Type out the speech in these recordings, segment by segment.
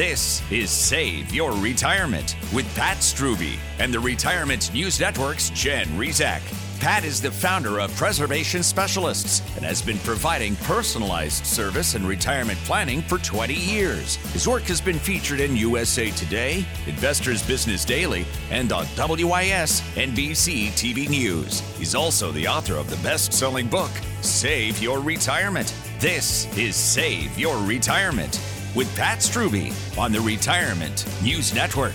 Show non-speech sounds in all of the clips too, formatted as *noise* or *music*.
This is Save Your Retirement with Pat Strubbe and the Retirement News Network's Jen Rizak. Pat is the founder of Preservation Specialists and has been providing personalized service and retirement planning for 20 years. His work has been featured in USA Today, Investors Business Daily, and on WIS NBC TV News. He's also the author of the best selling book, Save Your Retirement. This is Save Your Retirement with Pat Strubbe on the Retirement News Network.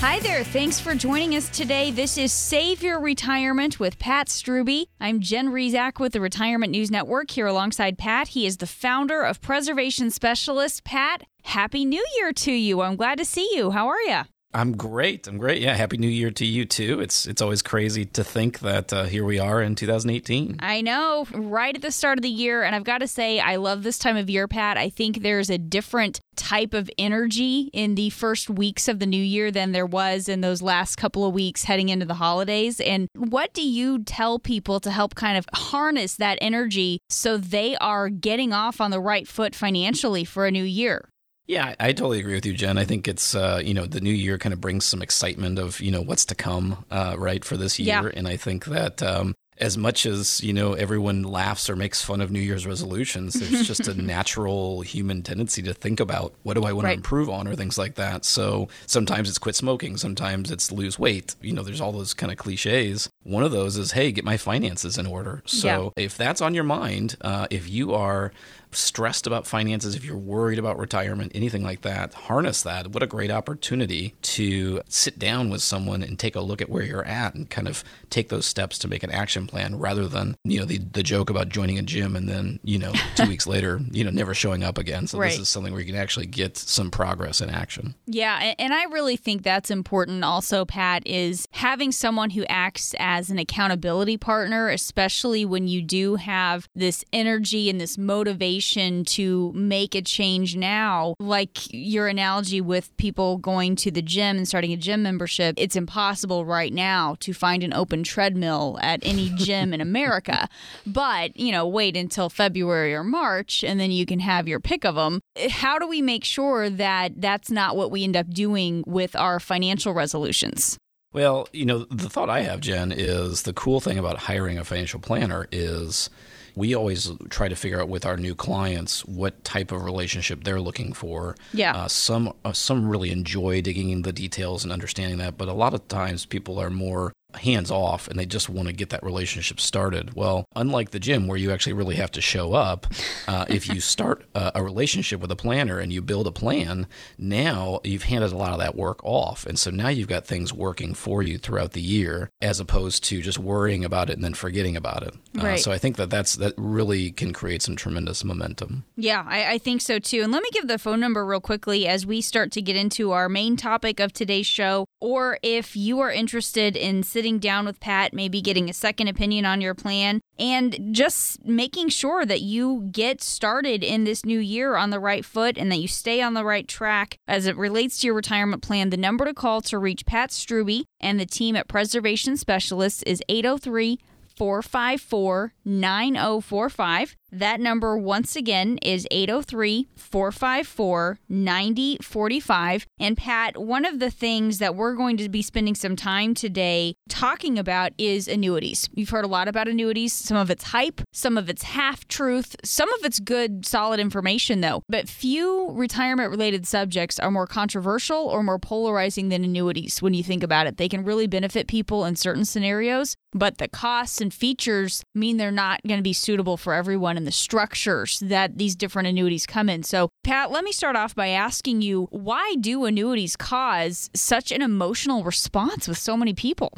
Hi there. Thanks for joining us today. This is Save Your Retirement with Pat Strubbe. I'm Jen Rizak with the Retirement News Network here alongside Pat. He is the founder of Preservation Specialists. Pat, Happy New Year to you. I'm glad to see you. How are you? I'm great. I'm great. Yeah, happy New Year to you too. It's it's always crazy to think that uh, here we are in 2018. I know, right at the start of the year, and I've got to say, I love this time of year, Pat. I think there's a different type of energy in the first weeks of the new year than there was in those last couple of weeks heading into the holidays. And what do you tell people to help kind of harness that energy so they are getting off on the right foot financially for a new year? Yeah, I, totally agree with you, Jen. I think it's uh, you know the new year kind of brings some excitement of you know what's to come, uh, right, for this year, Yeah. and I think that um, as much as you know everyone laughs or makes fun of New Year's resolutions, there's *laughs* just a natural human tendency to think about what do I want Right. to improve on or things like that. So sometimes it's quit smoking, sometimes it's lose weight. You know, there's all those kind of cliches. One of those is hey, get my finances in order. So if that's on your mind, uh, if you are stressed about finances, if you're worried about retirement, anything like that, harness that. What a great opportunity to sit down with someone and take a look at where you're at and kind of take those steps to make an action plan rather than, you know, the, the joke about joining a gym and then, you know, two weeks *laughs* later, you know, never showing up again. So Right. this is something where you can actually get some progress in action. Yeah, and I really think that's important also, Pat, is having someone who acts as an accountability partner, especially when you do have this energy and this motivation to make a change now. Like your analogy with people going to the gym and starting a gym membership, it's impossible right now to find an open treadmill at any gym in America. *laughs* But, you know, wait until February or March and then you can have your pick of them. How do we make sure that that's not what we end up doing with our financial resolutions? Well, you know, the thought I have, Jen, is the cool thing about hiring a financial planner is we always try to figure out with our new clients what type of relationship they're looking for. Yeah. Uh, some uh, some really enjoy digging in the details and understanding that, but a lot of times people are more hands off and they just want to get that relationship started. Well, unlike the gym where you actually really have to show up, uh, if you *laughs* start a, a relationship with a planner and you build a plan, now you've handed a lot of that work off. And so now you've got things working for you throughout the year as opposed to just worrying about it and then forgetting about it. Uh, Right. so I think that that's that really can create some tremendous momentum. Yeah, I, I think so too. And let me give the phone number real quickly as we start to get into our main topic of today's show. Or if you are interested in sitting down with Pat, maybe getting a second opinion on your plan, and just making sure that you get started in this new year on the right foot and that you stay on the right track as it relates to your retirement plan, the number to call to reach Pat Struby and the team at Preservation Specialists is 803 454 9045. That number, once again, is 803 454 9045. And Pat, one of the things that we're going to be spending some time today talking about is annuities. You've heard a lot about annuities. Some of it's hype, some of it's half truth, some of it's good, solid information, though. But few retirement related subjects are more controversial or more polarizing than annuities when you think about it. They can really benefit people in certain scenarios, but the costs and features mean they're not going to be suitable for everyone and the structures that these different annuities come in. So, Pat, let me start off by asking you why do annuities cause such an emotional response with so many people?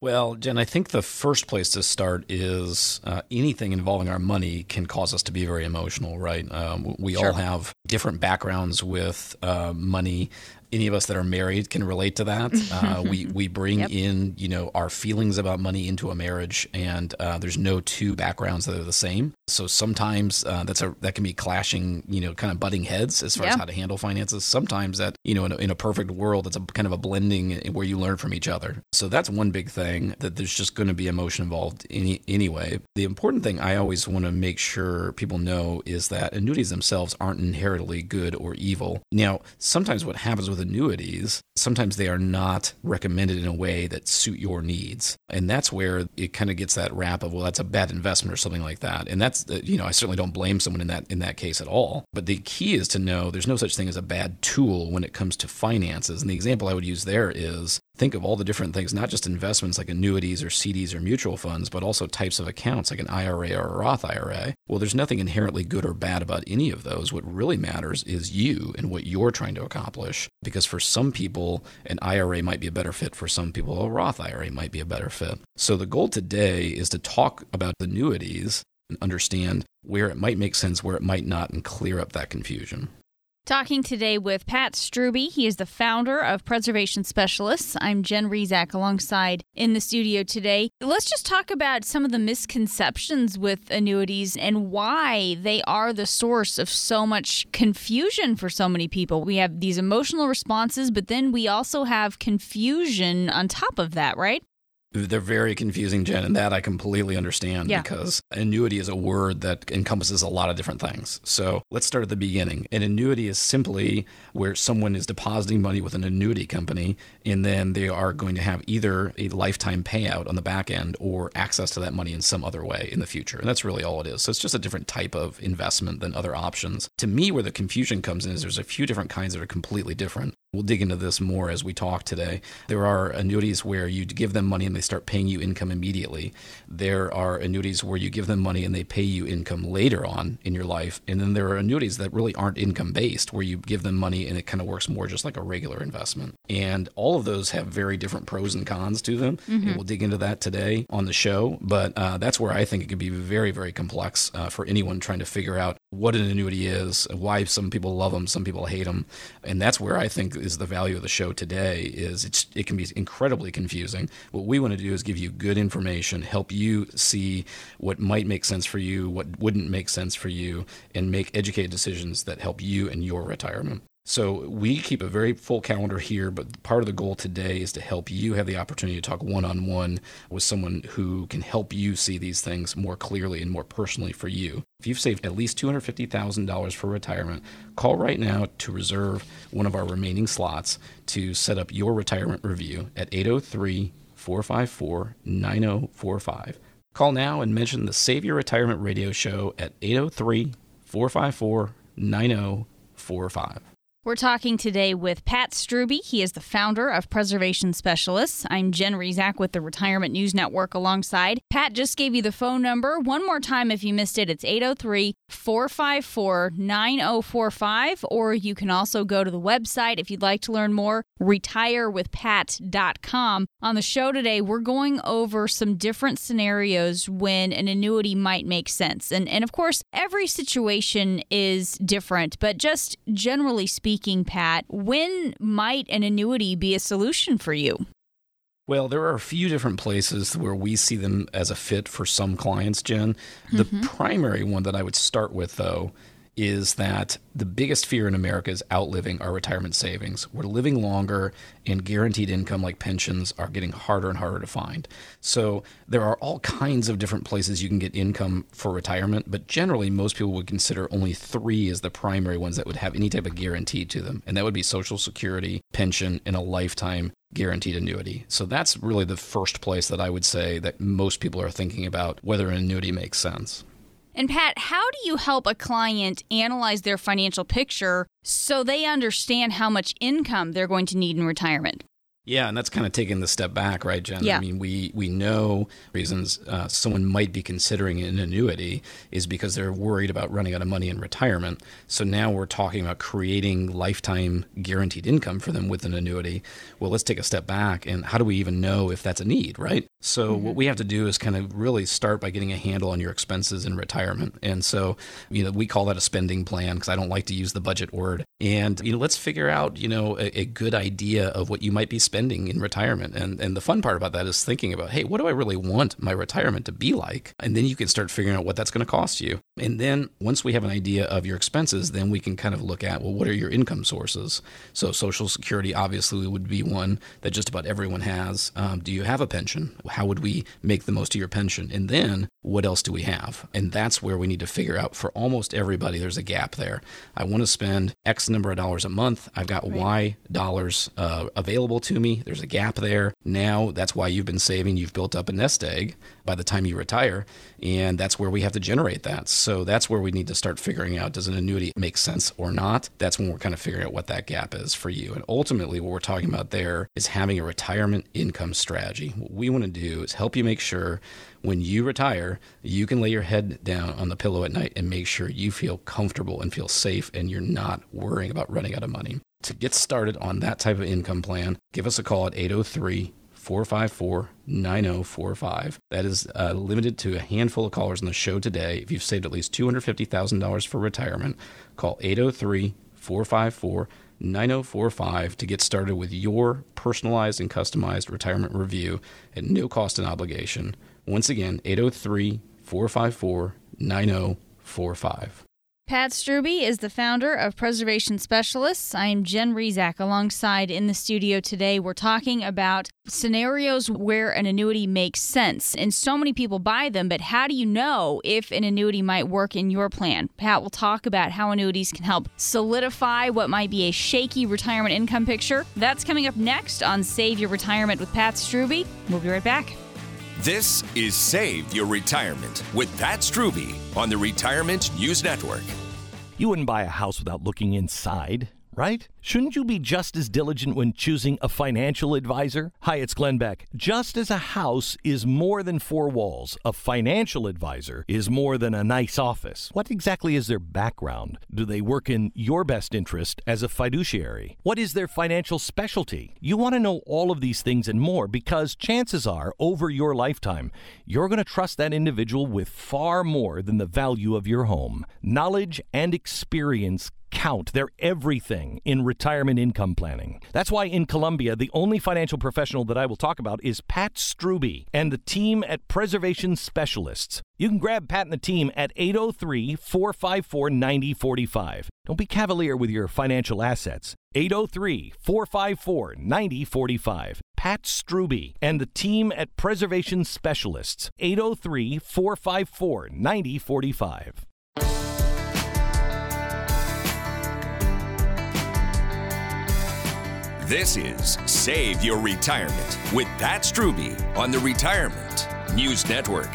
Well, Jen, I think the first place to start is uh, anything involving our money can cause us to be very emotional, right? Um, we Sure. all have different backgrounds with uh, money. Any of us that are married can relate to that. Uh, we we bring Yep. in you know our feelings about money into a marriage, and uh, there's no two backgrounds that are the same. So sometimes uh, that's a that can be clashing, you know, kind of butting heads as far Yeah. as how to handle finances. Sometimes that you know in a, in a perfect world, it's a kind of a blending where you learn from each other. So that's one big thing that there's just going to be emotion involved any, anyway. The important thing I always want to make sure people know is that annuities themselves aren't inherently good or evil. Now, sometimes what happens with annuities, sometimes they are not recommended in a way that suit your needs. And that's where it kind of gets that rap of, well, that's a bad investment or something like that. And that's, you know, I certainly don't blame someone in that in that case at all. But the key is to know there's no such thing as a bad tool when it comes to finances. And the example I would use there is think of all the different things, not just investments like annuities or CDs or mutual funds, but also types of accounts like an IRA or a Roth IRA. Well, there's nothing inherently good or bad about any of those. What really matters is you and what you're trying to accomplish. Because for some people, an IRA might be a better fit. For some people, a Roth IRA might be a better fit. So the goal today is to talk about annuities and understand where it might make sense, where it might not, and clear up that confusion. Talking today with Pat Strubbe. He is the founder of Preservation Specialists. I'm Jen Rizak alongside in the studio today. Let's just talk about some of the misconceptions with annuities and why they are the source of so much confusion for so many people. We have these emotional responses, but then we also have confusion on top of that, right? They're very confusing, Jen, and that I completely understand yeah. because annuity is a word that encompasses a lot of different things. So let's start at the beginning. An annuity is simply where someone is depositing money with an annuity company, and then they are going to have either a lifetime payout on the back end or access to that money in some other way in the future. And that's really all it is. So it's just a different type of investment than other options. To me, where the confusion comes in is there's a few different kinds that are completely different. We'll dig into this more as we talk today. There are annuities where you give them money and they start paying you income immediately. There are annuities where you give them money and they pay you income later on in your life. And then there are annuities that really aren't income based, where you give them money and it kind of works more just like a regular investment. And all of those have very different pros and cons to them. Mm-hmm. And we'll dig into that today on the show. But uh, that's where I think it could be very, very complex uh, for anyone trying to figure out what an annuity is, why some people love them, some people hate them. And that's where I think is the value of the show today is it's, it can be incredibly confusing. What we want to do is give you good information, help you see what might make sense for you, what wouldn't make sense for you, and make educated decisions that help you in your retirement. So we keep a very full calendar here, but part of the goal today is to help you have the opportunity to talk one on one with someone who can help you see these things more clearly and more personally for you. If you've saved at least $250,000 for retirement, call right now to reserve one of our remaining slots to set up your retirement review at 803 454 9045. Call now and mention the Save Your Retirement Radio Show at 803 454 9045. We're talking today with Pat Strubbe. He is the founder of Preservation Specialists. I'm Jen Rizak with the Retirement News Network alongside. Pat just gave you the phone number. One more time if you missed it, it's 803 454 9045. Or you can also go to the website if you'd like to learn more, retirewithpat.com. On the show today, we're going over some different scenarios when an annuity might make sense. And, and of course, every situation is different, but just generally speaking, speaking, Pat, when might an annuity be a solution for you? Well, there are a few different places where we see them as a fit for some clients, Jen. The mm-hmm. primary one that I would start with, though, is that the biggest fear in America is outliving our retirement savings. We're living longer, and guaranteed income like pensions are getting harder and harder to find. So there are all kinds of different places you can get income for retirement, but generally, most people would consider only three as the primary ones that would have any type of guarantee to them, and that would be Social Security, pension, and a lifetime guaranteed annuity. So that's really the first place that I would say that most people are thinking about whether an annuity makes sense. And Pat, how do you help a client analyze their financial picture so they understand how much income they're going to need in retirement? Yeah, and that's kind of taking the step back, right, Jen? Yeah. I mean, we we know reasons uh, someone might be considering an annuity is because they're worried about running out of money in retirement. So now we're talking about creating lifetime guaranteed income for them with an annuity. Well, let's take a step back and how do we even know if that's a need, right? So mm-hmm. what we have to do is kind of really start by getting a handle on your expenses in retirement. And so, you know, we call that a spending plan because I don't like to use the budget word. And you know, let's figure out, you know, a, a good idea of what you might be spending spending in retirement. And and the fun part about that is thinking about, hey, what do I really want my retirement to be like? And then you can start figuring out what that's going to cost you. And then once we have an idea of your expenses, then we can kind of look at, well, what are your income sources? So Social Security obviously would be one that just about everyone has. Um, do you have a pension? How would we make the most of your pension? And then what else do we have? And that's where we need to figure out for almost everybody, there's a gap there. I want to spend X number of dollars a month. I've got right. Y dollars uh, available to me. There's a gap there. Now that's why you've been saving. You've built up a nest egg by the time you retire. And that's where we have to generate that. So that's where we need to start figuring out does an annuity make sense or not? That's when we're kind of figuring out what that gap is for you. And ultimately, what we're talking about there is having a retirement income strategy. What we want to do is help you make sure when you retire, you can lay your head down on the pillow at night and make sure you feel comfortable and feel safe and you're not worrying about running out of money. To get started on that type of income plan, give us a call at 803 454 9045. That is uh, limited to a handful of callers on the show today. If you've saved at least $250,000 for retirement, call 803 454 9045 to get started with your personalized and customized retirement review at no cost and obligation. Once again, 803 454 9045. Pat Strubbe is the founder of Preservation Specialists. I am Jen Rizak. Alongside in the studio today, we're talking about scenarios where an annuity makes sense. And so many people buy them, but how do you know if an annuity might work in your plan? Pat will talk about how annuities can help solidify what might be a shaky retirement income picture. That's coming up next on Save Your Retirement with Pat Strubbe. We'll be right back. This is Save Your Retirement with Pat Strubbe on the Retirement News Network. You wouldn't buy a house without looking inside, right? Shouldn't you be just as diligent when choosing a financial advisor? Hi, it's Glenn Beck. Just as a house is more than four walls, a financial advisor is more than a nice office. What exactly is their background? Do they work in your best interest as a fiduciary? What is their financial specialty? You want to know all of these things and more because chances are, over your lifetime, you're going to trust that individual with far more than the value of your home. Knowledge and experience count. They're everything in retirement income planning. That's why in Columbia, the only financial professional that I will talk about is Pat Strubbe and the team at Preservation Specialists. You can grab Pat and the team at 803 454 9045. Don't be cavalier with your financial assets. 803 454 9045. Pat Strubbe and the team at Preservation Specialists. 803 454 9045. This is Save Your Retirement with Pat Strubbe on the Retirement News Network.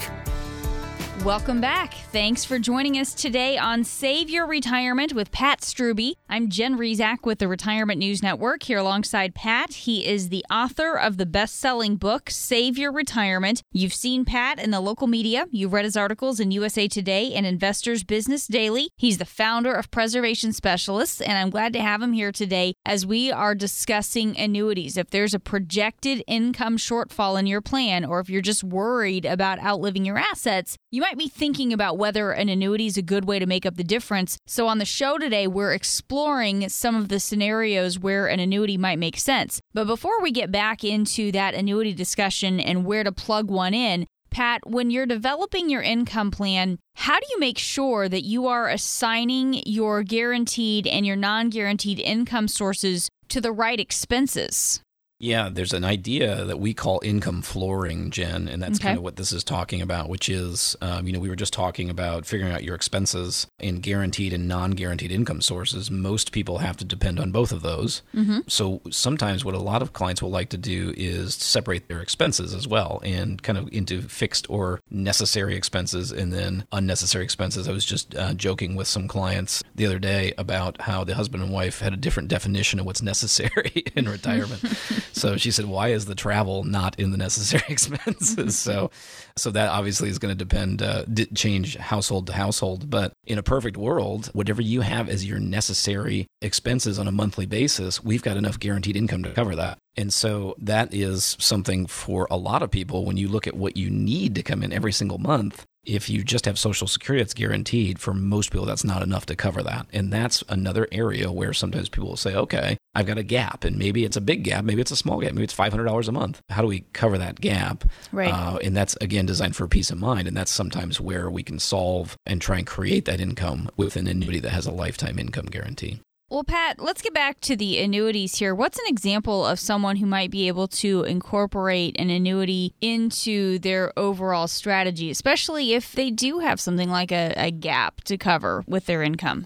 Welcome back. Thanks for joining us today on Save Your Retirement with Pat Strubbe. I'm Jen Rizak with the Retirement News Network here alongside Pat. He is the author of the best selling book, Save Your Retirement. You've seen Pat in the local media, you've read his articles in USA Today and Investors Business Daily. He's the founder of Preservation Specialists, and I'm glad to have him here today as we are discussing annuities. If there's a projected income shortfall in your plan, or if you're just worried about outliving your assets, you might be thinking about whether an annuity is a good way to make up the difference. So, on the show today, we're exploring some of the scenarios where an annuity might make sense. But before we get back into that annuity discussion and where to plug one in, Pat, when you're developing your income plan, how do you make sure that you are assigning your guaranteed and your non guaranteed income sources to the right expenses? Yeah, there's an idea that we call income flooring, Jen, and that's okay. kind of what this is talking about, which is, um, you know, we were just talking about figuring out your expenses in guaranteed and non guaranteed income sources. Most people have to depend on both of those. Mm-hmm. So sometimes what a lot of clients will like to do is separate their expenses as well and kind of into fixed or necessary expenses and then unnecessary expenses. I was just uh, joking with some clients the other day about how the husband and wife had a different definition of what's necessary *laughs* in retirement. *laughs* So she said, "Why is the travel not in the necessary *laughs* expenses?" so, so that obviously is going to depend, uh, change household to household. But in a perfect world, whatever you have as your necessary expenses on a monthly basis, we've got enough guaranteed income to cover that. And so that is something for a lot of people when you look at what you need to come in every single month. If you just have Social Security that's guaranteed, for most people, that's not enough to cover that. And that's another area where sometimes people will say, okay, I've got a gap, and maybe it's a big gap, maybe it's a small gap, maybe it's $500 a month. How do we cover that gap? Right. Uh, and that's, again, designed for peace of mind. And that's sometimes where we can solve and try and create that income with an annuity that has a lifetime income guarantee. Well, Pat, let's get back to the annuities here. What's an example of someone who might be able to incorporate an annuity into their overall strategy, especially if they do have something like a, a gap to cover with their income?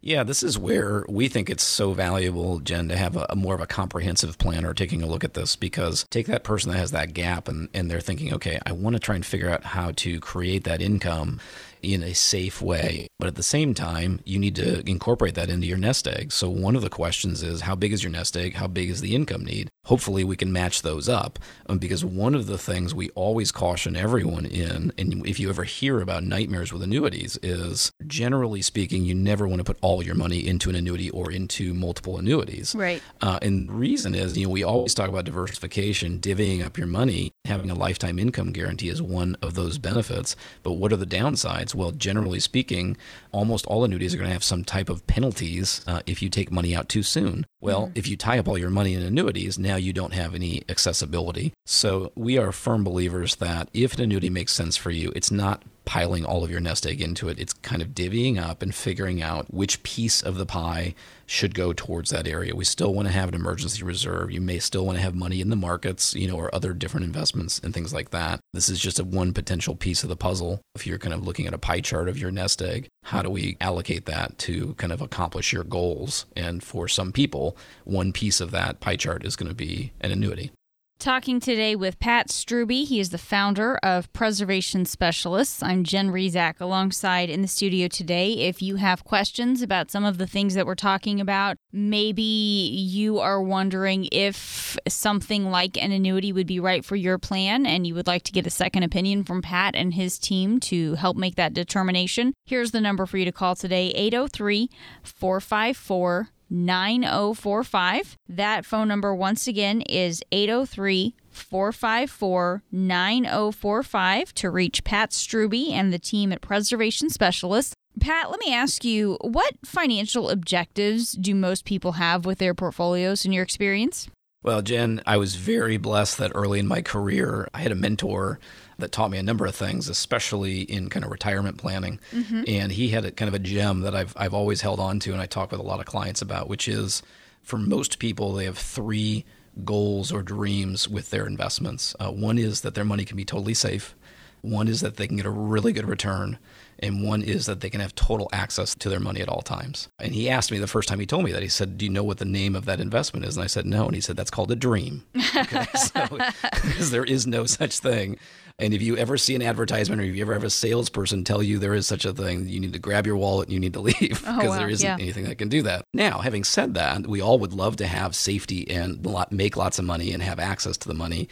Yeah, this is where we think it's so valuable, Jen, to have a, a, more of a comprehensive plan or taking a look at this because take that person that has that gap and, and they're thinking, okay, I want to try and figure out how to create that income in a safe way. But at the same time, you need to incorporate that into your nest egg. So one of the questions is how big is your nest egg? How big is the income need? Hopefully, we can match those up um, because one of the things we always caution everyone in, and if you ever hear about nightmares with annuities, is generally speaking, you never want to put all your money into an annuity or into multiple annuities. Right. Uh, and the reason is, you know, we always talk about diversification, divvying up your money, having a lifetime income guarantee is one of those benefits. But what are the downsides? Well, generally speaking, almost all annuities are going to have some type of penalties uh, if you take money out too soon. Well, mm-hmm. if you tie up all your money in annuities, now you don't have any accessibility. So we are firm believers that if an annuity makes sense for you, it's not piling all of your nest egg into it. It's kind of divvying up and figuring out which piece of the pie should go towards that area. We still want to have an emergency reserve. You may still want to have money in the markets, you know, or other different investments and things like that. This is just a one potential piece of the puzzle. If you're kind of looking at a pie chart of your nest egg, how do we allocate that to kind of accomplish your goals? And for some people, one piece of that pie chart is going to be an annuity. Talking today with Pat Strubbe. He is the founder of Preservation Specialists. I'm Jen Rizak alongside in the studio today. If you have questions about some of the things that we're talking about, maybe you are wondering if something like an annuity would be right for your plan and you would like to get a second opinion from Pat and his team to help make that determination, here's the number for you to call today 803 454 9045. That phone number, once again, is 803 454 9045 to reach Pat Strubbe and the team at Preservation Specialists. Pat, let me ask you what financial objectives do most people have with their portfolios in your experience? Well, Jen, I was very blessed that early in my career, I had a mentor that taught me a number of things, especially in kind of retirement planning. Mm-hmm. And he had a kind of a gem that I've I've always held on to, and I talk with a lot of clients about, which is for most people they have three goals or dreams with their investments. Uh, one is that their money can be totally safe. One is that they can get a really good return and one is that they can have total access to their money at all times. And he asked me the first time he told me that, he said, Do you know what the name of that investment is? And I said, No. And he said, That's called a dream. *laughs* Okay? *laughs* so, because there is no such thing. And if you ever see an advertisement or if you ever have a salesperson tell you there is such a thing, you need to grab your wallet and you need to *laughs* leave because oh, wow. there isn't yeah. anything that can do that. Now, having said that, we all would love to have safety and make lots of money and have access to the money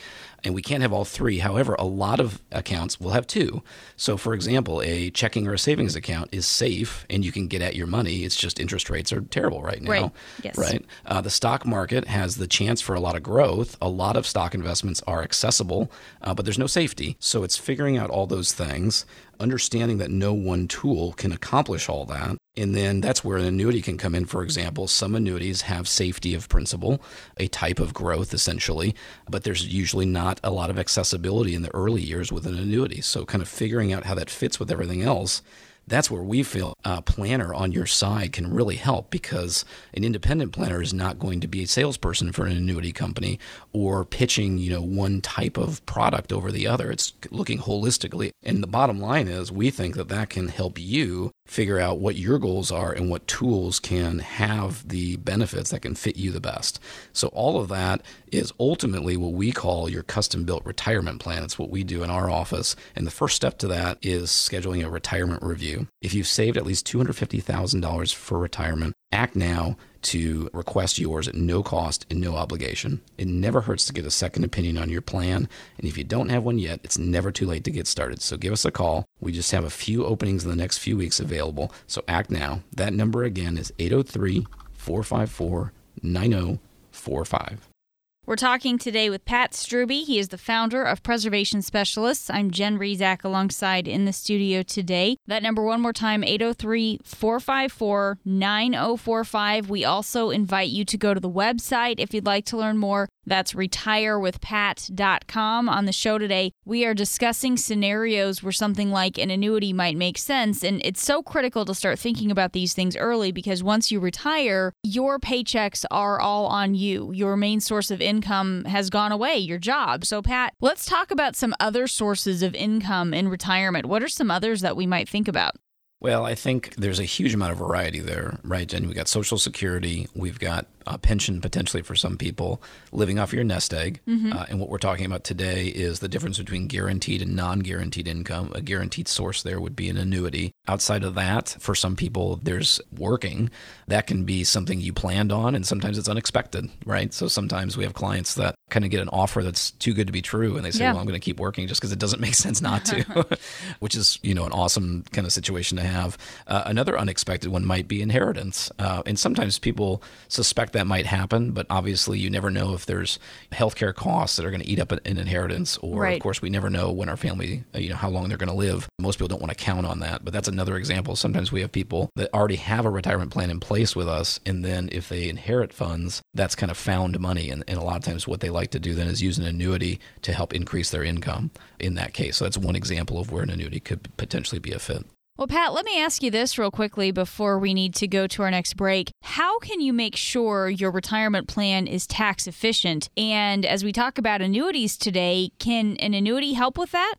and we can't have all three. However, a lot of accounts will have two. So, for example, a checking or a savings account is safe and you can get at your money. It's just interest rates are terrible right now. Right. Yes. Right. Uh, the stock market has the chance for a lot of growth. A lot of stock investments are accessible, uh, but there's no safety. So, it's figuring out all those things understanding that no one tool can accomplish all that. And then that's where an annuity can come in. For example, some annuities have safety of principal, a type of growth essentially, but there's usually not a lot of accessibility in the early years with an annuity. So, kind of figuring out how that fits with everything else that's where we feel a planner on your side can really help because an independent planner is not going to be a salesperson for an annuity company or pitching, you know, one type of product over the other. It's looking holistically. And the bottom line is we think that that can help you figure out what your goals are and what tools can have the benefits that can fit you the best. So, all of that is ultimately what we call your custom built retirement plan. It's what we do in our office. And the first step to that is scheduling a retirement review. If you've saved at least $250,000 for retirement, act now to request yours at no cost and no obligation. It never hurts to get a second opinion on your plan. And if you don't have one yet, it's never too late to get started. So give us a call. We just have a few openings in the next few weeks available. So act now. That number again is 803 454 9045. We're talking today with Pat Strubbe. He is the founder of Preservation Specialists. I'm Jen Rizak alongside in the studio today. That number one more time 803 454 9045. We also invite you to go to the website if you'd like to learn more. That's retirewithpat.com. On the show today, we are discussing scenarios where something like an annuity might make sense. And it's so critical to start thinking about these things early because once you retire, your paychecks are all on you. Your main source of income has gone away, your job. So, Pat, let's talk about some other sources of income in retirement. What are some others that we might think about? Well, I think there's a huge amount of variety there, right? And we've got Social Security, we've got a pension potentially for some people, living off your nest egg. Mm-hmm. Uh, and what we're talking about today is the difference between guaranteed and non guaranteed income. A guaranteed source there would be an annuity. Outside of that, for some people, there's working. That can be something you planned on, and sometimes it's unexpected, right? So sometimes we have clients that kind of get an offer that's too good to be true, and they say, yeah. "Well, I'm going to keep working just because it doesn't *laughs* make sense not to," *laughs* *laughs* which is you know an awesome kind of situation to have. Uh, another unexpected one might be inheritance, uh, and sometimes people suspect that might happen, but obviously you never know if there's healthcare costs that are going to eat up an inheritance, or right. of course we never know when our family, uh, you know, how long they're going to live. Most people don't want to count on that, but that's another example. Sometimes we have people that already have a retirement plan in place with us, and then if they inherit funds, that's kind of found money, and, and a lot of times what they like to do then is use an annuity to help increase their income. In that case, so that's one example of where an annuity could potentially be a fit. Well, Pat, let me ask you this real quickly before we need to go to our next break. How can you make sure your retirement plan is tax efficient? And as we talk about annuities today, can an annuity help with that?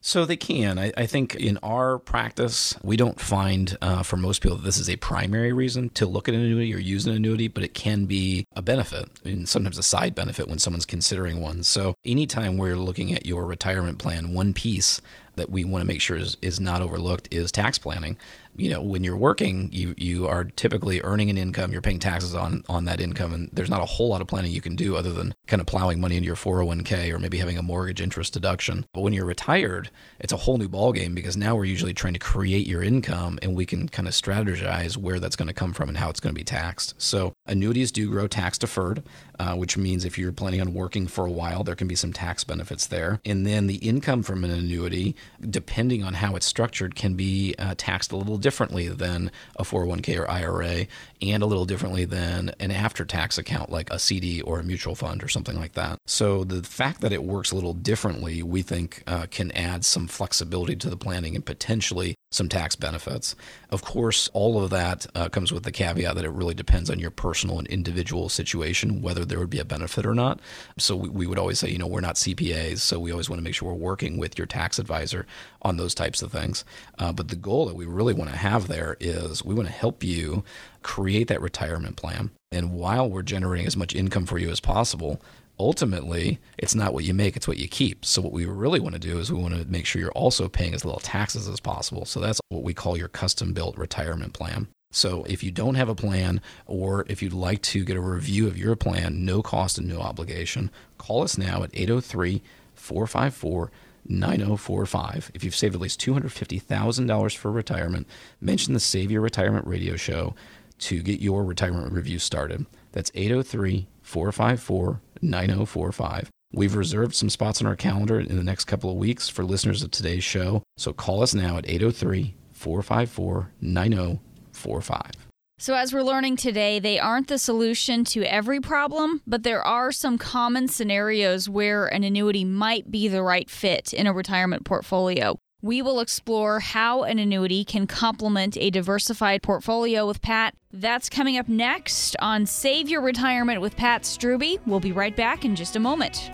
So they can. I, I, think in our practice, we don't find uh, for most people that this is a primary reason to look at an annuity or use an annuity, but it can be a benefit and sometimes a side benefit when someone's considering one. So anytime we're looking at your retirement plan, one piece that we want to make sure is, is not overlooked is tax planning. You know when you're working you you are typically earning an income you're paying taxes on on that income and there's not a whole lot of planning you can do other than kind of plowing money into your 401k or maybe having a mortgage interest deduction. But when you're retired it's a whole new ballgame because now we're usually trying to create your income and we can kind of strategize where that's going to come from and how it's going to be taxed. So annuities do grow tax deferred uh, which means if you're planning on working for a while there can be some tax benefits there and then the income from an annuity depending on how it's structured can be uh, taxed a little differently than a 401k or IRA and a little differently than an after tax account like a CD or a mutual fund or something like that. So the fact that it works a little differently, we think uh, can add some flexibility to the planning and potentially some tax benefits. Of course, all of that uh, comes with the caveat that it really depends on your personal and individual situation, whether there would be a benefit or not. So we, we would always say, you know, we're not CPAs, so we always want to make sure we're working with your tax advisor on those types of things. Uh, but the goal that we really want to have there is we want to help you create that retirement plan. And while we're generating as much income for you as possible, ultimately it's not what you make it's what you keep so what we really want to do is we want to make sure you're also paying as little taxes as possible so that's what we call your custom built retirement plan so if you don't have a plan or if you'd like to get a review of your plan no cost and no obligation call us now at 803 454 9045. If you've saved at least $250,000 for retirement, mention the Save Your Retirement radio show to get your retirement review started. That's 803 454 9045. We've reserved some spots on our calendar in the next couple of weeks for listeners of today's show. So call us now at 803 454 9045. So, as we're learning today, they aren't the solution to every problem, but there are some common scenarios where an annuity might be the right fit in a retirement portfolio. We will explore how an annuity can complement a diversified portfolio with Pat. That's coming up next on Save Your Retirement with Pat Strubbe. We'll be right back in just a moment.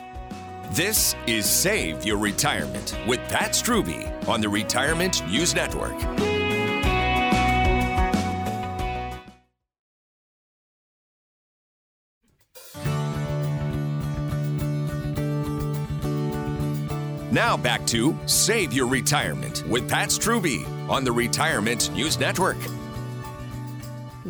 This is Save Your Retirement with Pat Strubbe on the Retirement News Network. Now back to Save Your Retirement with Pat Strubbe on the Retirement News Network.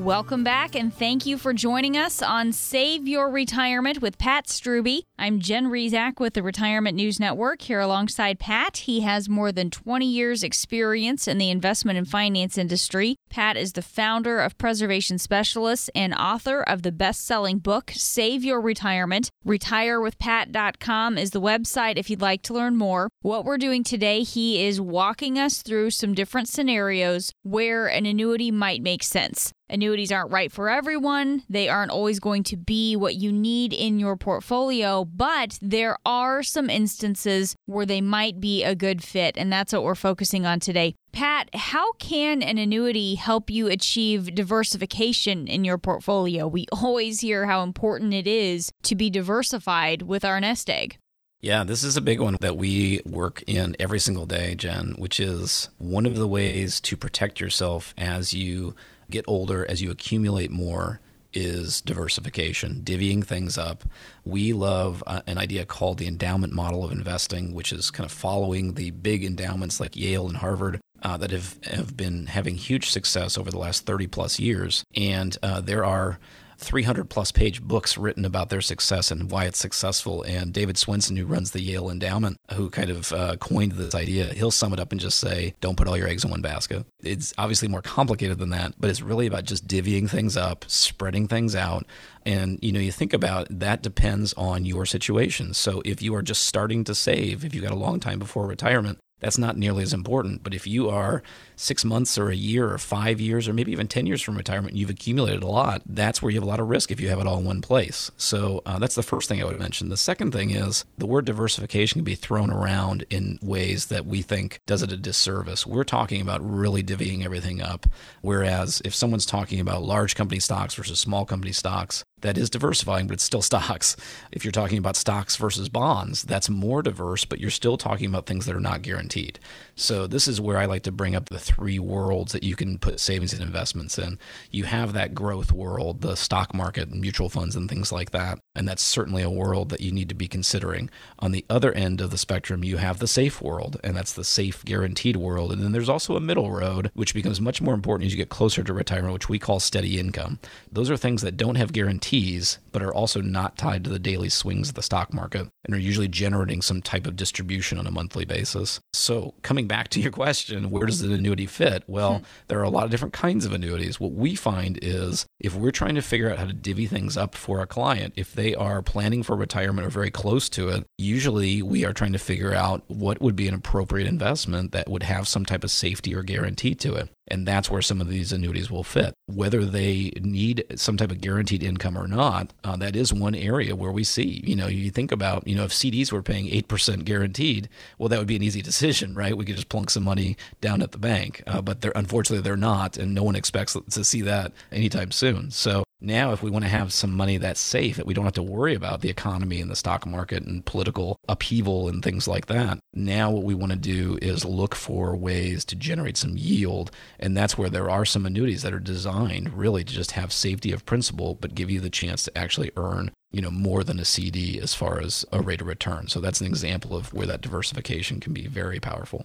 Welcome back, and thank you for joining us on Save Your Retirement with Pat Strubbe. I'm Jen Rizak with the Retirement News Network here alongside Pat. He has more than 20 years' experience in the investment and finance industry. Pat is the founder of Preservation Specialists and author of the best selling book, Save Your Retirement. RetireWithPat.com is the website if you'd like to learn more. What we're doing today, he is walking us through some different scenarios where an annuity might make sense. Annuities aren't right for everyone. They aren't always going to be what you need in your portfolio, but there are some instances where they might be a good fit, and that's what we're focusing on today. Pat, how can an annuity help you achieve diversification in your portfolio? We always hear how important it is to be diversified with our nest egg. Yeah, this is a big one that we work in every single day, Jen, which is one of the ways to protect yourself as you get older, as you accumulate more, is diversification, divvying things up. We love uh, an idea called the endowment model of investing, which is kind of following the big endowments like Yale and Harvard uh, that have, have been having huge success over the last 30 plus years. And uh, there are 300 plus page books written about their success and why it's successful. And David Swensen, who runs the Yale Endowment, who kind of uh, coined this idea, he'll sum it up and just say, don't put all your eggs in one basket. It's obviously more complicated than that, but it's really about just divvying things up, spreading things out. And you know, you think about that depends on your situation. So if you are just starting to save, if you've got a long time before retirement, that's not nearly as important. But if you are six months or a year or five years or maybe even 10 years from retirement, you've accumulated a lot, that's where you have a lot of risk if you have it all in one place. So uh, that's the first thing I would mention. The second thing is the word diversification can be thrown around in ways that we think does it a disservice. We're talking about really divvying everything up. Whereas if someone's talking about large company stocks versus small company stocks, that is diversifying, but it's still stocks. *laughs* If you're talking about stocks versus bonds, that's more diverse, but you're still talking about things that are not guaranteed. So this is where I like to bring up the three worlds that you can put savings and investments in. You have that growth world, the stock market, mutual funds, and things like that. And that's certainly a world that you need to be considering. On the other end of the spectrum, you have the safe world, and that's the safe, guaranteed world. And then there's also a middle road, which becomes much more important as you get closer to retirement, which we call steady income. Those are things that don't have guarantees, keys but are also not tied to the daily swings of the stock market and are usually generating some type of distribution on a monthly basis. So, coming back to your question, where does an annuity fit? Well, hmm. there are a lot of different kinds of annuities. What we find is if we're trying to figure out how to divvy things up for a client, if they are planning for retirement or very close to it, usually we are trying to figure out what would be an appropriate investment that would have some type of safety or guarantee to it. And that's where some of these annuities will fit. Whether they need some type of guaranteed income or not, uh, that is one area where we see, you know, you think about, you know, if CDs were paying 8% guaranteed, well, that would be an easy decision, right? We could just plunk some money down at the bank. Uh, but they're, unfortunately, they're not. And no one expects to see that anytime soon. So now, if we want to have some money that's safe, that we don't have to worry about the economy and the stock market and political upheaval and things like that, now what we want to do is look for ways to generate some yield. And that's where there are some annuities that are designed really to just have safety of principal, but give you the chance to actually earn you know more than a CD as far as a rate of return. So that's an example of where that diversification can be very powerful.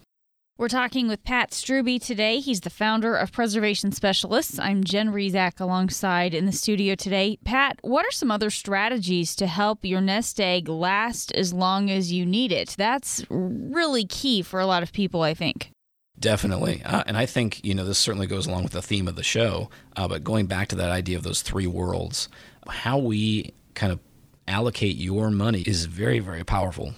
We're talking with Pat Strubbe today. He's the founder of Preservation Specialists. I'm Jen Rizak alongside in the studio today. Pat, what are some other strategies to help your nest egg last as long as you need it? That's really key for a lot of people, I think. Definitely. Uh, and I think, you know, this certainly goes along with the theme of the show. Uh, but going back to that idea of those three worlds, how we kind of allocate your money is very, very powerful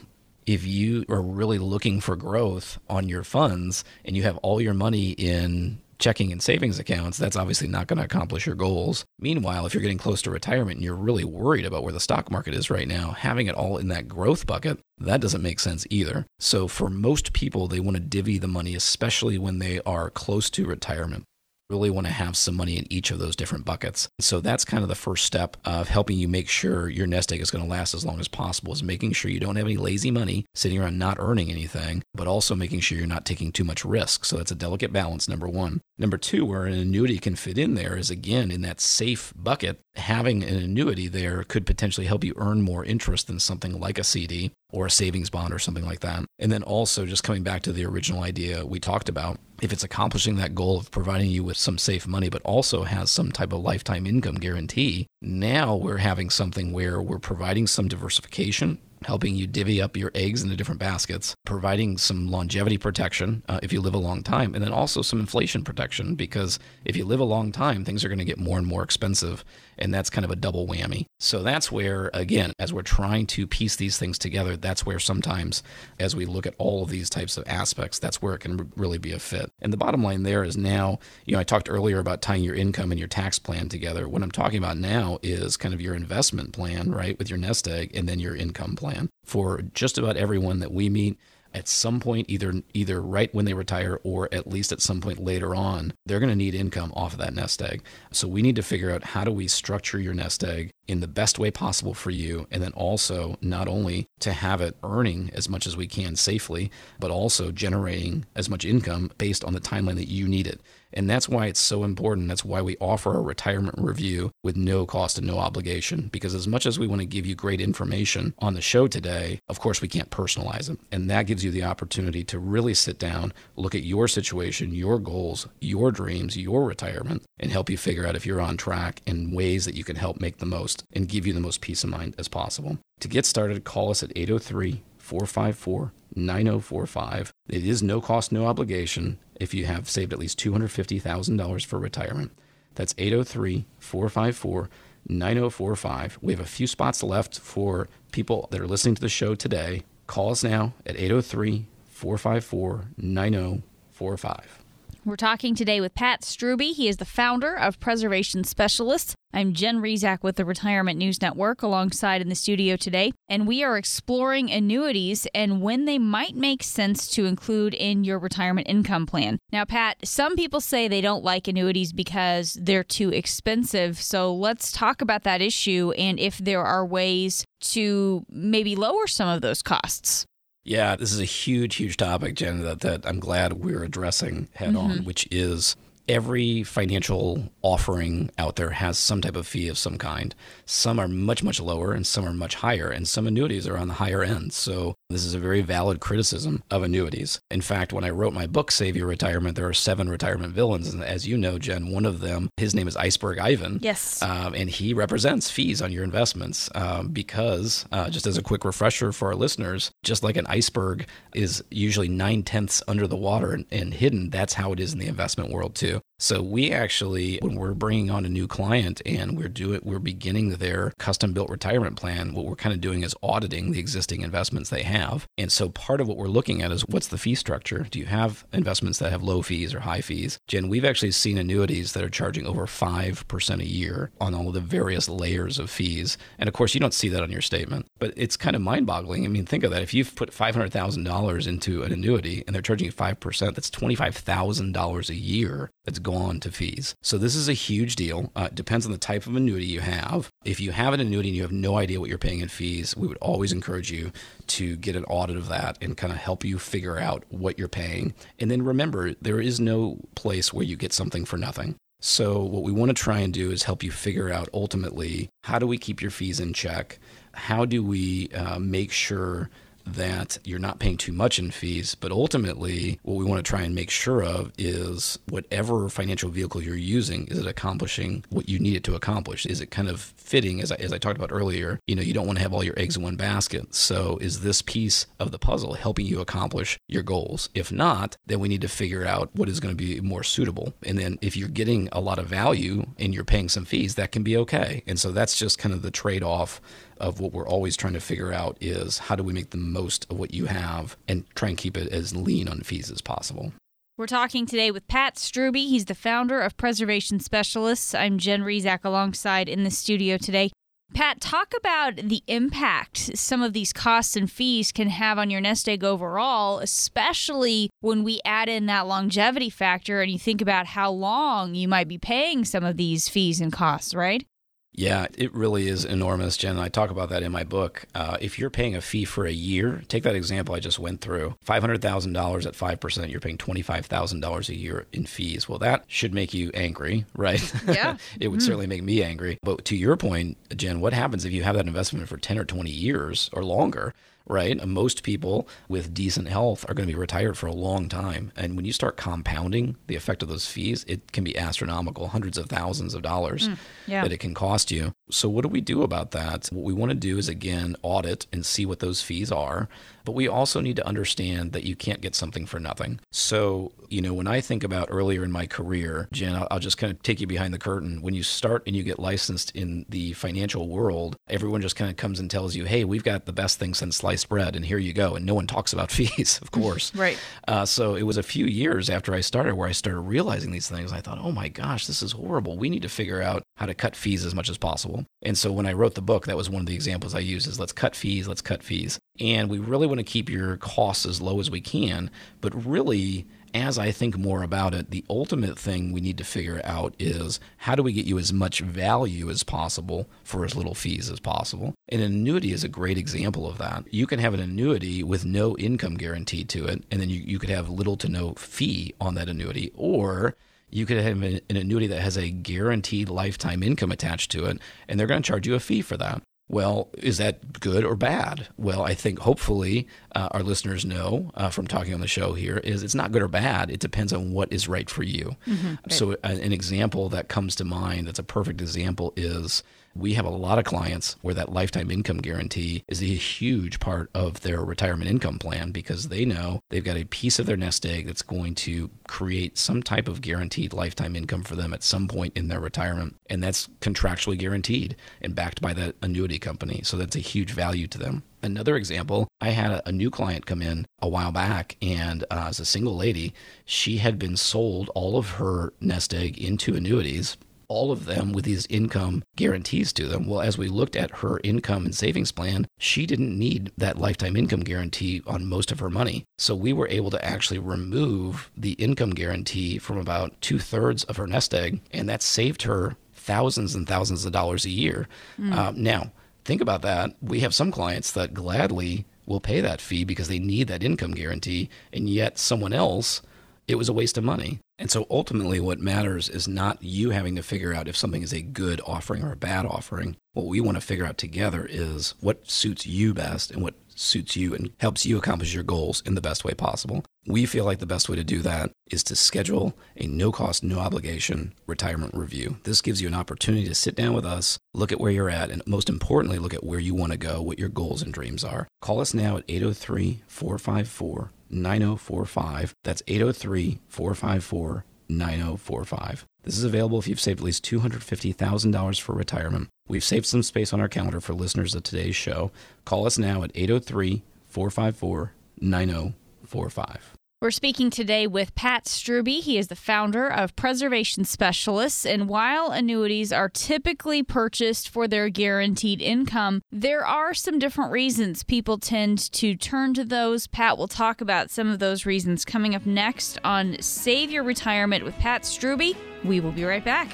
if you are really looking for growth on your funds and you have all your money in checking and savings accounts, that's obviously not going to accomplish your goals. Meanwhile, if you're getting close to retirement and you're really worried about where the stock market is right now, having it all in that growth bucket, that doesn't make sense either. So, for most people, they want to divvy the money, especially when they are close to retirement really want to have some money in each of those different buckets. So that's kind of the first step of helping you make sure your nest egg is going to last as long as possible is making sure you don't have any lazy money sitting around not earning anything, but also making sure you're not taking too much risk. So that's a delicate balance, number one. Number two, where an annuity can fit in there is again in that safe bucket having an annuity there could potentially help you earn more interest than something like a CD or a savings bond or something like that. And then also, just coming back to the original idea we talked about, if it's accomplishing that goal of providing you with some safe money, but also has some type of lifetime income guarantee, now we're having something where we're providing some diversification helping you divvy up your eggs into different baskets, providing some longevity protection uh, if you live a long time, and then also some inflation protection because if you live a long time, things are going to get more and more expensive. And that's kind of a double whammy. So that's where, again, as we're trying to piece these things together, that's where sometimes, as we look at all of these types of aspects, that's where it can really be a fit. And the bottom line there is now, you know, I talked earlier about tying your income and your tax plan together. What I'm talking about now is kind of your investment plan, right, with your nest egg and then your income plan for just about everyone that we meet at some point either either right when they retire or at least at some point later on they're going to need income off of that nest egg. So we need to figure out how do we structure your nest egg in the best way possible for you and then also not only to have it earning as much as we can safely but also generating as much income based on the timeline that you need it and that's why it's so important. That's why we offer a retirement review with no cost and no obligation. Because as much as we want to give you great information on the show today, of course, we can't personalize it. And that gives you the opportunity to really sit down, look at your situation, your goals, your dreams, your retirement, and help you figure out if you're on track in ways that you can help make the most and give you the most peace of mind as possible. To get started, call us at 803 454 9045. It is no cost, no obligation if you have saved at least $250,000 for retirement. That's 803 454 9045. We have a few spots left for people that are listening to the show today. Call us now at 803 454 9045. We're talking today with Pat Strubbe. He is the founder of Preservation Specialists. I'm Jen Rizak with the Retirement News Network alongside in the studio today, and we are exploring annuities and when they might make sense to include in your retirement income plan. Now, Pat, some people say they don't like annuities because they're too expensive. So let's talk about that issue and if there are ways to maybe lower some of those costs. Yeah, this is a huge, huge topic, Jen, that, that I'm glad we're addressing head on, mm-hmm. which is every financial offering out there has some type of fee of some kind. Some are much, much lower and some are much higher, and some annuities are on the higher end. So, this is a very valid criticism of annuities. In fact, when I wrote my book, Save Your Retirement, there are seven retirement villains. And as you know, Jen, one of them, his name is Iceberg Ivan. Yes. Um, and he represents fees on your investments um, because, uh, just as a quick refresher for our listeners, just like an iceberg is usually nine tenths under the water and, and hidden, that's how it is in the investment world too. So we actually, when we're bringing on a new client and we're doing, we're beginning their custom built retirement plan, what we're kind of doing is auditing the existing investments they have. And so part of what we're looking at is what's the fee structure? Do you have investments that have low fees or high fees? Jen, we've actually seen annuities that are charging over 5% a year on all of the various layers of fees. And of course, you don't see that on your statement, but it's kind of mind boggling. I mean, think of that. If you've put $500,000 into an annuity and they're charging you 5%, that's $25,000 a year that's gone to fees. So this is a huge deal. Uh, it depends on the type of annuity you have. If you have an annuity and you have no idea what you're paying in fees, we would always encourage you to get an audit of that and kind of help you figure out what you're paying. And then remember, there is no place where you get something for nothing. So, what we want to try and do is help you figure out ultimately how do we keep your fees in check? How do we uh, make sure that you're not paying too much in fees. But ultimately, what we want to try and make sure of is whatever financial vehicle you're using, is it accomplishing what you need it to accomplish? Is it kind of fitting, as I, as I talked about earlier? You know, you don't want to have all your eggs in one basket. So is this piece of the puzzle helping you accomplish your goals? If not, then we need to figure out what is going to be more suitable. And then if you're getting a lot of value and you're paying some fees, that can be okay. And so that's just kind of the trade off of what we're always trying to figure out is how do we make the most of what you have and try and keep it as lean on fees as possible. We're talking today with Pat Strubbe. He's the founder of Preservation Specialists. I'm Jen Rizak alongside in the studio today. Pat, talk about the impact some of these costs and fees can have on your nest egg overall, especially when we add in that longevity factor and you think about how long you might be paying some of these fees and costs, right? Yeah, it really is enormous, Jen. I talk about that in my book. Uh, if you're paying a fee for a year, take that example I just went through $500,000 at 5%, you're paying $25,000 a year in fees. Well, that should make you angry, *laughs* right? Yeah. *laughs* it would mm. certainly make me angry. But to your point, Jen, what happens if you have that investment for 10 or 20 years or longer? Right? Most people with decent health are going to be retired for a long time. And when you start compounding the effect of those fees, it can be astronomical, hundreds of thousands of dollars mm, yeah. that it can cost you. So, what do we do about that? What we want to do is, again, audit and see what those fees are. But we also need to understand that you can't get something for nothing. So, you know, when I think about earlier in my career, Jen, I'll, I'll just kind of take you behind the curtain. When you start and you get licensed in the financial world, everyone just kind of comes and tells you, hey, we've got the best thing since sliced bread, and here you go. And no one talks about *laughs* fees, of course. right. Uh, so it was a few years after I started where I started realizing these things. I thought, oh my gosh, this is horrible. We need to figure out how to cut fees as much as possible. And so when I wrote the book, that was one of the examples I used is let's cut fees, let's cut fees. And we really want to keep your costs as low as we can, but really as I think more about it, the ultimate thing we need to figure out is how do we get you as much value as possible for as little fees as possible? An annuity is a great example of that. You can have an annuity with no income guaranteed to it, and then you, you could have little to no fee on that annuity, or you could have an annuity that has a guaranteed lifetime income attached to it, and they're going to charge you a fee for that. Well, is that good or bad? Well, I think hopefully uh, our listeners know uh, from talking on the show here is it's not good or bad. It depends on what is right for you. Mm-hmm, right. So, uh, an example that comes to mind that's a perfect example is we have a lot of clients where that lifetime income guarantee is a huge part of their retirement income plan because they know they've got a piece of their nest egg that's going to create some type of guaranteed lifetime income for them at some point in their retirement. And that's contractually guaranteed and backed by that annuity company. So that's a huge value to them. Another example, I had a, new client come in a while back, and uh, as a single lady, she had been sold all of her nest egg into annuities all of them with these income guarantees to them. Well, as we looked at her income and savings plan, she didn't need that lifetime income guarantee on most of her money. So we were able to actually remove the income guarantee from about two thirds of her nest egg, and that saved her thousands and thousands of dollars a year. Mm. Uh, now, think about that. We have some clients that gladly will pay that fee because they need that income guarantee, and yet someone else it was a waste of money. And so ultimately, what matters is not you having to figure out if something is a good offering or a bad offering. What we want to figure out together is what suits you best and what suits you and helps you accomplish your goals in the best way possible. We feel like the best way to do that is to schedule a no cost, no obligation retirement review. This gives you an opportunity to sit down with us, look at where you're at, and most importantly, look at where you want to go, what your goals and dreams are. Call us now at 803 454 9045. That's 803 454 9045. This is available if you've saved at least $250,000 for retirement. We've saved some space on our calendar for listeners of today's show. Call us now at 803 454 9045. We're speaking today with Pat Strubbe. He is the founder of Preservation Specialists. And while annuities are typically purchased for their guaranteed income, there are some different reasons people tend to turn to those. Pat will talk about some of those reasons coming up next on Save Your Retirement with Pat Strubbe. We will be right back.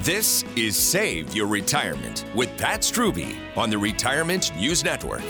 This is Save Your Retirement with Pat Strubbe on the Retirement News Network.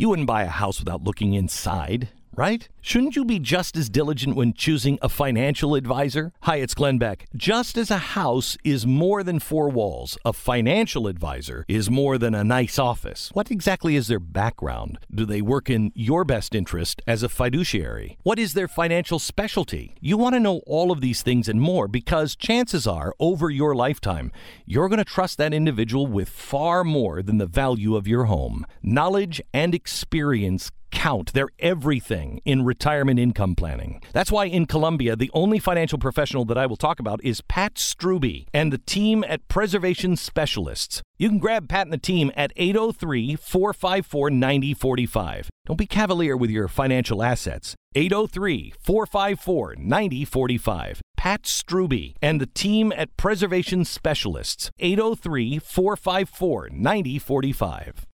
You wouldn't buy a house without looking inside, right? Shouldn't you be just as diligent when choosing a financial advisor? Hi, it's Glenn Beck. Just as a house is more than four walls, a financial advisor is more than a nice office. What exactly is their background? Do they work in your best interest as a fiduciary? What is their financial specialty? You want to know all of these things and more because chances are, over your lifetime, you're going to trust that individual with far more than the value of your home. Knowledge and experience count. They're everything in retirement income planning. That's why in Columbia, the only financial professional that I will talk about is Pat Strubbe and the team at Preservation Specialists. You can grab Pat and the team at 803 454 9045. Don't be cavalier with your financial assets. 803 454 9045. Pat Strubbe and the team at Preservation Specialists. 803 454 9045.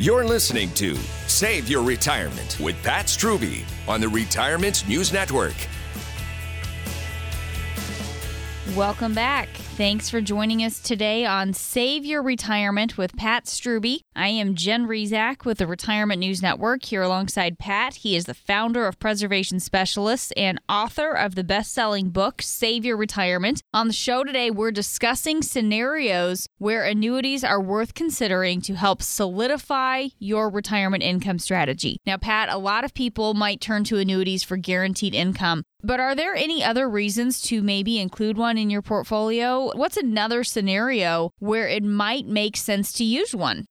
You're listening to Save Your Retirement with Pat Strubbe on the Retirement News Network. Welcome back. Thanks for joining us today on Save Your Retirement with Pat Strubbe. I am Jen Rizak with the Retirement News Network here alongside Pat. He is the founder of Preservation Specialists and author of the best selling book, Save Your Retirement. On the show today, we're discussing scenarios where annuities are worth considering to help solidify your retirement income strategy. Now, Pat, a lot of people might turn to annuities for guaranteed income. But are there any other reasons to maybe include one in your portfolio? What's another scenario where it might make sense to use one?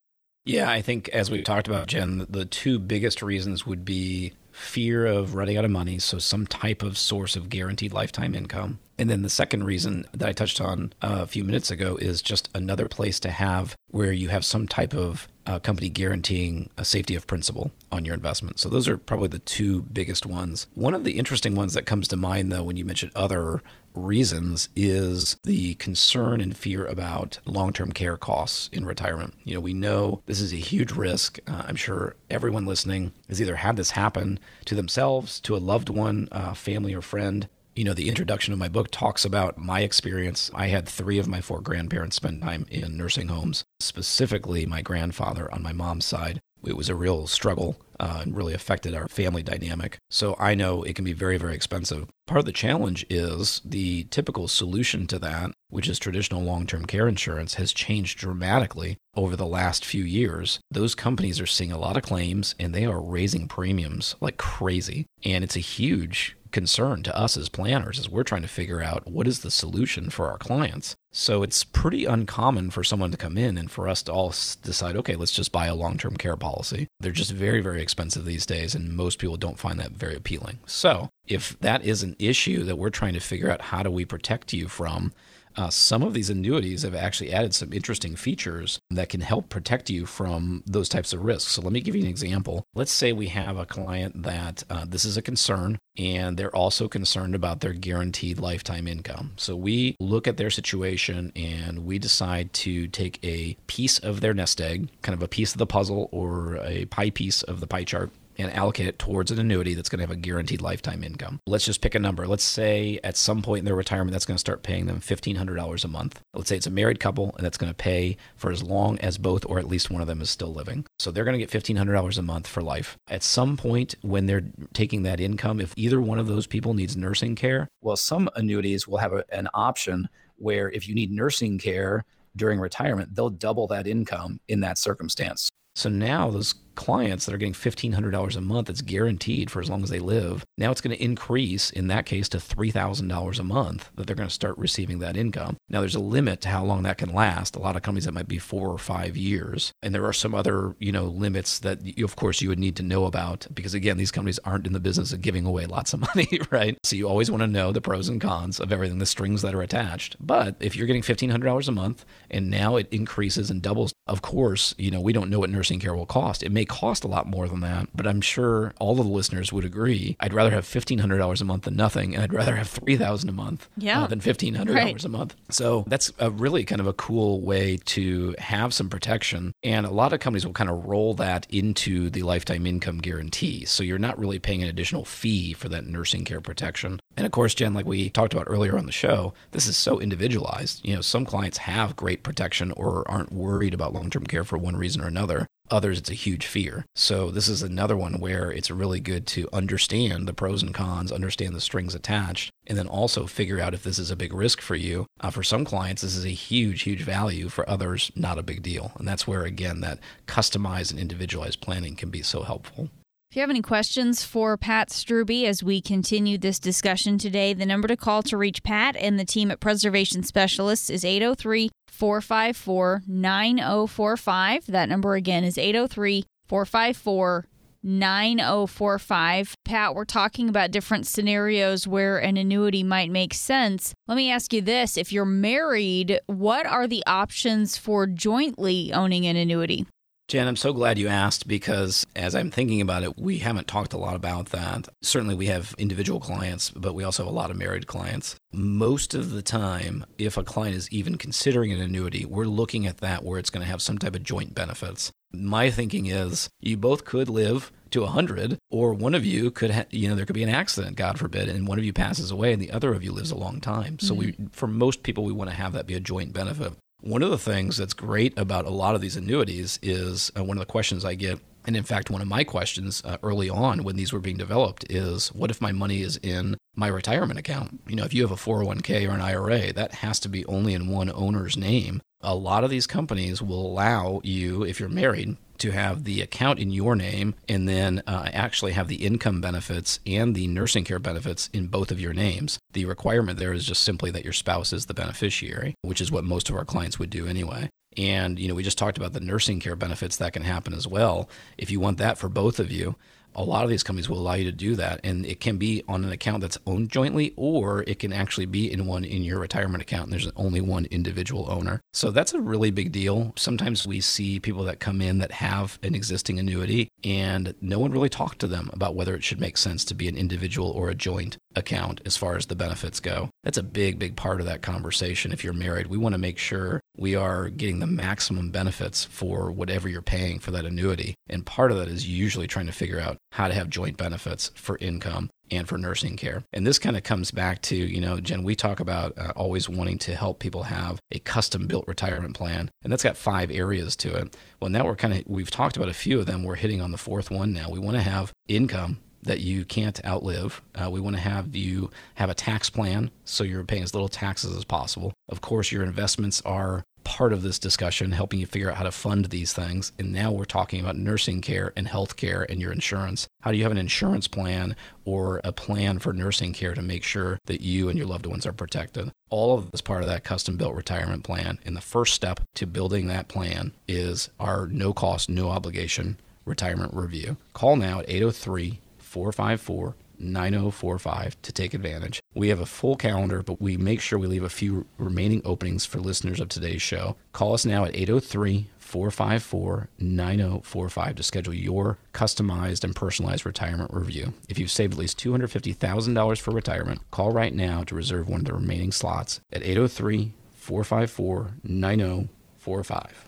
Yeah, I think as we talked about, Jen, the two biggest reasons would be fear of running out of money, so some type of source of guaranteed lifetime income. And then the second reason that I touched on a few minutes ago is just another place to have where you have some type of company guaranteeing a safety of principal on your investment. So those are probably the two biggest ones. One of the interesting ones that comes to mind, though, when you mention other reasons is the concern and fear about long term care costs in retirement. You know, we know this is a huge risk. Uh, I'm sure everyone listening has either had this happen to themselves, to a loved one, uh, family, or friend. You know, the introduction of my book talks about my experience. I had three of my four grandparents spend time in nursing homes, specifically my grandfather on my mom's side. It was a real struggle uh, and really affected our family dynamic. So I know it can be very, very expensive. Part of the challenge is the typical solution to that, which is traditional long term care insurance, has changed dramatically over the last few years. Those companies are seeing a lot of claims and they are raising premiums like crazy. And it's a huge concern to us as planners as we're trying to figure out what is the solution for our clients. So it's pretty uncommon for someone to come in and for us to all decide, okay, let's just buy a long term care policy. They're just very, very expensive these days, and most people don't find that very appealing. So if that is an issue that we're trying to figure out how do we protect you from, uh, some of these annuities have actually added some interesting features that can help protect you from those types of risks. So let me give you an example. Let's say we have a client that uh, this is a concern and they're also concerned about their guaranteed lifetime income. So we look at their situation and we decide to take a piece of their nest egg, kind of a piece of the puzzle or a pie piece of the pie chart, and allocate it towards an annuity that's going to have a guaranteed lifetime income. Let's just pick a number. Let's say at some point in their retirement, that's going to start paying them $1,500 a month. Let's say it's a married couple and that's going to pay for as long as both or at least one of them is still living. So they're going to get $1,500 a month for life. At some point when they're taking that income, if either one of those people needs nursing care, well, some annuities will have a, an option where if you need nursing care, during retirement, they'll double that income in that circumstance. So now those clients that are getting $1,500 a month, it's guaranteed for as long as they live. Now it's going to increase in that case to $3,000 a month that they're going to start receiving that income. Now there's a limit to how long that can last. A lot of companies that might be four or five years. And there are some other, you know, limits that you, of course you would need to know about because again, these companies aren't in the business of giving away lots of *laughs* money, right? So you always want to know the pros and cons of everything, the strings that are attached. But if you're getting $1,500 a month and now it increases and doubles, of course, you know, we don't know what nursing care will cost. It may cost a lot more than that, but I'm sure all of the listeners would agree. I'd rather have $1,500 a month than nothing, and I'd rather have $3,000 a month yeah. uh, than $1,500 right. a month. So that's a really kind of a cool way to have some protection. And a lot of companies will kind of roll that into the lifetime income guarantee. So you're not really paying an additional fee for that nursing care protection. And of course, Jen, like we talked about earlier on the show, this is so individualized. You know, some clients have great protection or aren't worried about long term care for one reason or another. Others, it's a huge fear. So, this is another one where it's really good to understand the pros and cons, understand the strings attached, and then also figure out if this is a big risk for you. Uh, for some clients, this is a huge, huge value. For others, not a big deal. And that's where, again, that customized and individualized planning can be so helpful. If you have any questions for Pat Strubbe as we continue this discussion today, the number to call to reach Pat and the team at Preservation Specialists is 803 454 9045. That number again is 803 454 9045. Pat, we're talking about different scenarios where an annuity might make sense. Let me ask you this if you're married, what are the options for jointly owning an annuity? Jen, I'm so glad you asked because as I'm thinking about it, we haven't talked a lot about that. Certainly, we have individual clients, but we also have a lot of married clients. Most of the time, if a client is even considering an annuity, we're looking at that where it's going to have some type of joint benefits. My thinking is you both could live to 100 or one of you could ha- you know there could be an accident god forbid and one of you passes away and the other of you lives a long time so mm-hmm. we for most people we want to have that be a joint benefit one of the things that's great about a lot of these annuities is uh, one of the questions I get, and in fact, one of my questions uh, early on when these were being developed is what if my money is in my retirement account? You know, if you have a 401k or an IRA, that has to be only in one owner's name. A lot of these companies will allow you, if you're married, to have the account in your name and then uh, actually have the income benefits and the nursing care benefits in both of your names. The requirement there is just simply that your spouse is the beneficiary, which is what most of our clients would do anyway. And, you know, we just talked about the nursing care benefits that can happen as well. If you want that for both of you, a lot of these companies will allow you to do that. And it can be on an account that's owned jointly, or it can actually be in one in your retirement account. And there's only one individual owner. So that's a really big deal. Sometimes we see people that come in that have an existing annuity, and no one really talked to them about whether it should make sense to be an individual or a joint account as far as the benefits go. That's a big, big part of that conversation. If you're married, we want to make sure we are getting the maximum benefits for whatever you're paying for that annuity. And part of that is usually trying to figure out how to have joint benefits for income and for nursing care. And this kind of comes back to, you know, Jen, we talk about uh, always wanting to help people have a custom built retirement plan. And that's got five areas to it. Well, now we're kind of, we've talked about a few of them. We're hitting on the fourth one now. We want to have income that you can't outlive. Uh, we want to have you have a tax plan so you're paying as little taxes as possible. Of course, your investments are part of this discussion, helping you figure out how to fund these things. And now we're talking about nursing care and health care and your insurance. How do you have an insurance plan or a plan for nursing care to make sure that you and your loved ones are protected? All of this part of that custom built retirement plan. And the first step to building that plan is our no cost, no obligation retirement review. Call now at 803 454 9045 to take advantage. We have a full calendar, but we make sure we leave a few remaining openings for listeners of today's show. Call us now at 803 454 9045 to schedule your customized and personalized retirement review. If you've saved at least $250,000 for retirement, call right now to reserve one of the remaining slots at 803 454 9045.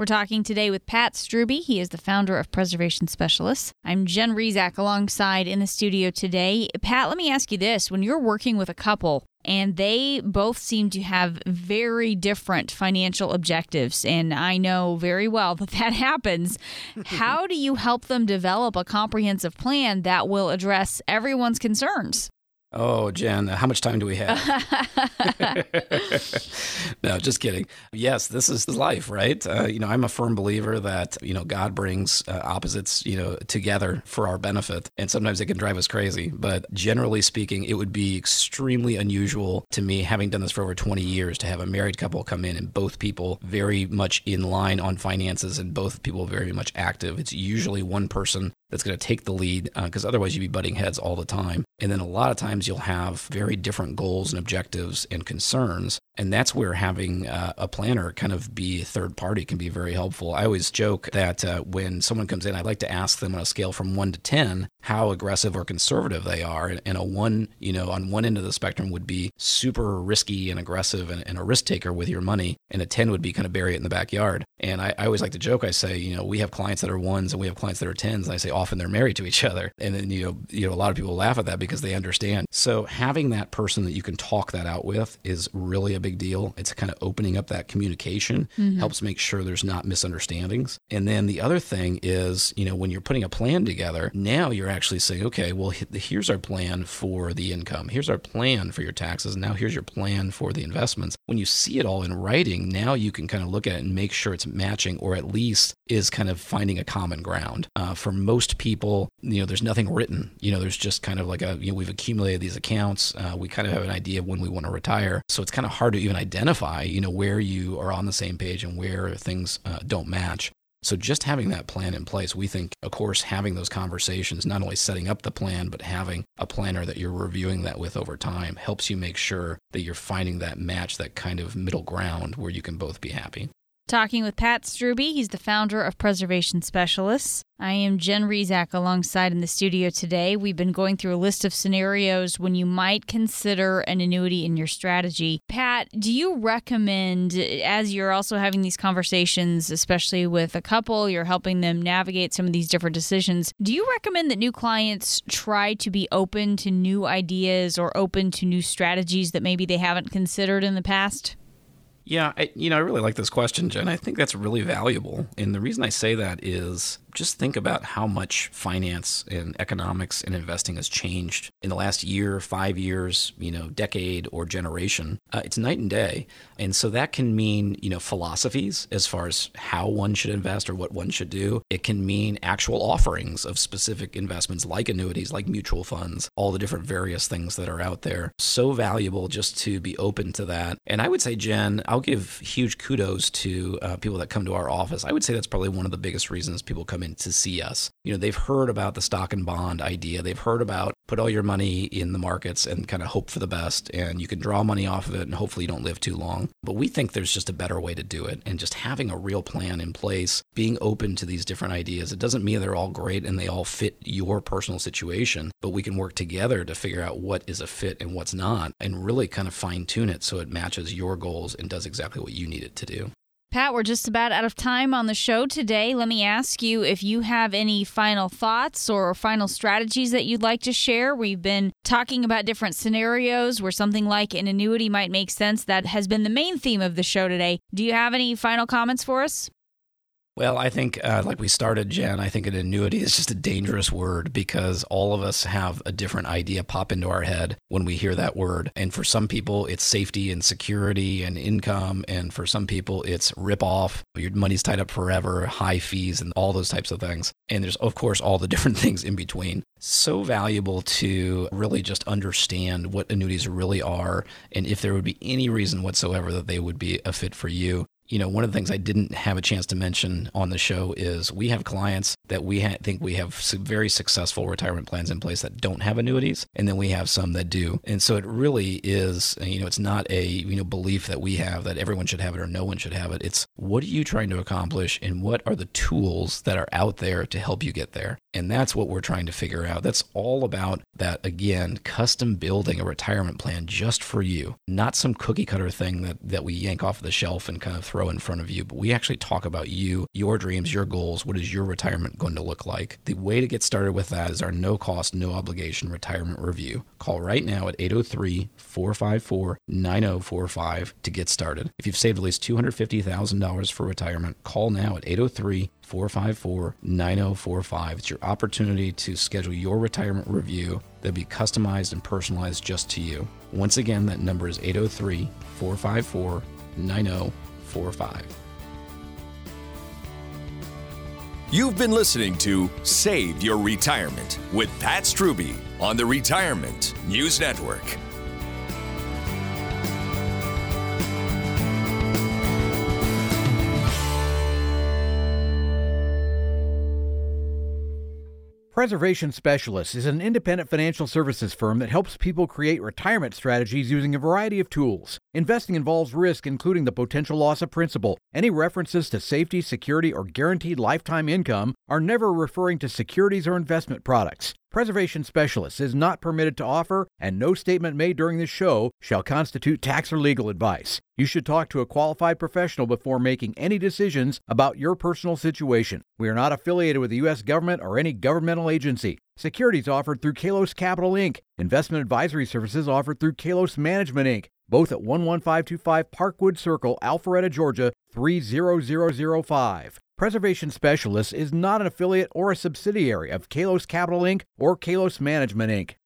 We're talking today with Pat Strubbe. He is the founder of Preservation Specialists. I'm Jen Rizak alongside in the studio today. Pat, let me ask you this. When you're working with a couple and they both seem to have very different financial objectives, and I know very well *laughs* that that happens, how do you help them develop a comprehensive plan that will address everyone's concerns? Oh, Jen, how much time do we have? *laughs* no, just kidding. Yes, this is life, right? Uh, you know, I'm a firm believer that, you know, God brings uh, opposites, you know, together for our benefit. And sometimes it can drive us crazy. But generally speaking, it would be extremely unusual to me, having done this for over 20 years, to have a married couple come in and both people very much in line on finances and both people very much active. It's usually one person that's going to take the lead because uh, otherwise you'd be butting heads all the time. And then a lot of times you'll have very different goals and objectives and concerns. And that's where having uh, a planner kind of be a third party can be very helpful. I always joke that uh, when someone comes in, I'd like to ask them on a scale from one to 10 how aggressive or conservative they are. And a one, you know, on one end of the spectrum would be super risky and aggressive and, and a risk taker with your money. And a 10 would be kind of bury it in the backyard. And I, I always like to joke, I say, you know, we have clients that are ones and we have clients that are 10s. And I say often they're married to each other. And then, you know, you know, a lot of people laugh at that because they understand. So having that person that you can talk that out with is really a big deal. It's kind of opening up that communication, mm-hmm. helps make sure there's not misunderstandings. And then the other thing is, you know, when you're putting a plan together, now you're actually saying, okay, well, here's our plan for the income. Here's our plan for your taxes. Now here's your plan for the investments. When you see it all in writing, now you can kind of look at it and make sure it's matching or at least is kind of finding a common ground. Uh, for most people, you know, there's nothing written. You know, there's just kind of like a, you know, we've accumulated these accounts. Uh, we kind of have an idea of when we want to retire. So it's kind of hard to even identify, you know, where you are on the same page and where things uh, don't match. So just having that plan in place, we think, of course, having those conversations, not only setting up the plan, but having a planner that you're reviewing that with over time helps you make sure that you're finding that match, that kind of middle ground where you can both be happy. Talking with Pat Strubbe. He's the founder of Preservation Specialists. I am Jen Rizak alongside in the studio today. We've been going through a list of scenarios when you might consider an annuity in your strategy. Pat, do you recommend, as you're also having these conversations, especially with a couple, you're helping them navigate some of these different decisions, do you recommend that new clients try to be open to new ideas or open to new strategies that maybe they haven't considered in the past? Yeah, I, you know, I really like this question, Jen. I think that's really valuable. And the reason I say that is just think about how much finance and economics and investing has changed in the last year, five years, you know, decade or generation. Uh, it's night and day. And so that can mean, you know, philosophies as far as how one should invest or what one should do. It can mean actual offerings of specific investments like annuities, like mutual funds, all the different various things that are out there. So valuable just to be open to that. And I would say, Jen, I'll give huge kudos to uh, people that come to our office. I would say that's probably one of the biggest reasons people come to see us. You know, they've heard about the stock and bond idea. They've heard about put all your money in the markets and kind of hope for the best and you can draw money off of it and hopefully you don't live too long. But we think there's just a better way to do it and just having a real plan in place, being open to these different ideas. It doesn't mean they're all great and they all fit your personal situation, but we can work together to figure out what is a fit and what's not and really kind of fine tune it so it matches your goals and does exactly what you need it to do. Pat, we're just about out of time on the show today. Let me ask you if you have any final thoughts or final strategies that you'd like to share. We've been talking about different scenarios where something like an annuity might make sense. That has been the main theme of the show today. Do you have any final comments for us? Well, I think, uh, like we started, Jen, I think an annuity is just a dangerous word because all of us have a different idea pop into our head when we hear that word. And for some people, it's safety and security and income. And for some people, it's rip off. Your money's tied up forever, high fees, and all those types of things. And there's, of course, all the *laughs* different things in between. So valuable to really just understand what annuities really are and if there would be any reason whatsoever that they would be a fit for you you know, one of the things I didn't have a chance to mention on the show is we have clients that we ha- think we have very successful retirement plans in place that don't have annuities, and then we have some that do. And so it really is, you know, it's not a you know belief that we have that everyone should have it or no one should have it. It's what are you trying to accomplish, and what are the tools that are out there to help you get there. And that's what we're trying to figure out. That's all about that again, custom building a retirement plan just for you, not some cookie cutter thing that that we yank off the shelf and kind of throw in front of you, but we actually talk about you, your dreams, your goals. What is your retirement going to look like? The way to get started with that is our no cost, no obligation retirement review. Call right now at 803 454 9045 to get started. If you've saved at least $250,000 for retirement, call now at 803 454 9045. It's your opportunity to schedule your retirement review that'll be customized and personalized just to you. Once again, that number is 803 454 9045. 45. You've been listening to Save Your Retirement with Pat Strubbe on the Retirement News Network. Preservation Specialists is an independent financial services firm that helps people create retirement strategies using a variety of tools. Investing involves risk, including the potential loss of principal. Any references to safety, security, or guaranteed lifetime income are never referring to securities or investment products. Preservation Specialists is not permitted to offer, and no statement made during this show shall constitute tax or legal advice. You should talk to a qualified professional before making any decisions about your personal situation. We are not affiliated with the U.S. government or any governmental agency. Securities offered through Kalos Capital Inc. Investment advisory services offered through Kalos Management Inc. Both at 11525 Parkwood Circle, Alpharetta, Georgia 30005. Preservation Specialists is not an affiliate or a subsidiary of Kalos Capital Inc. or Kalos Management Inc.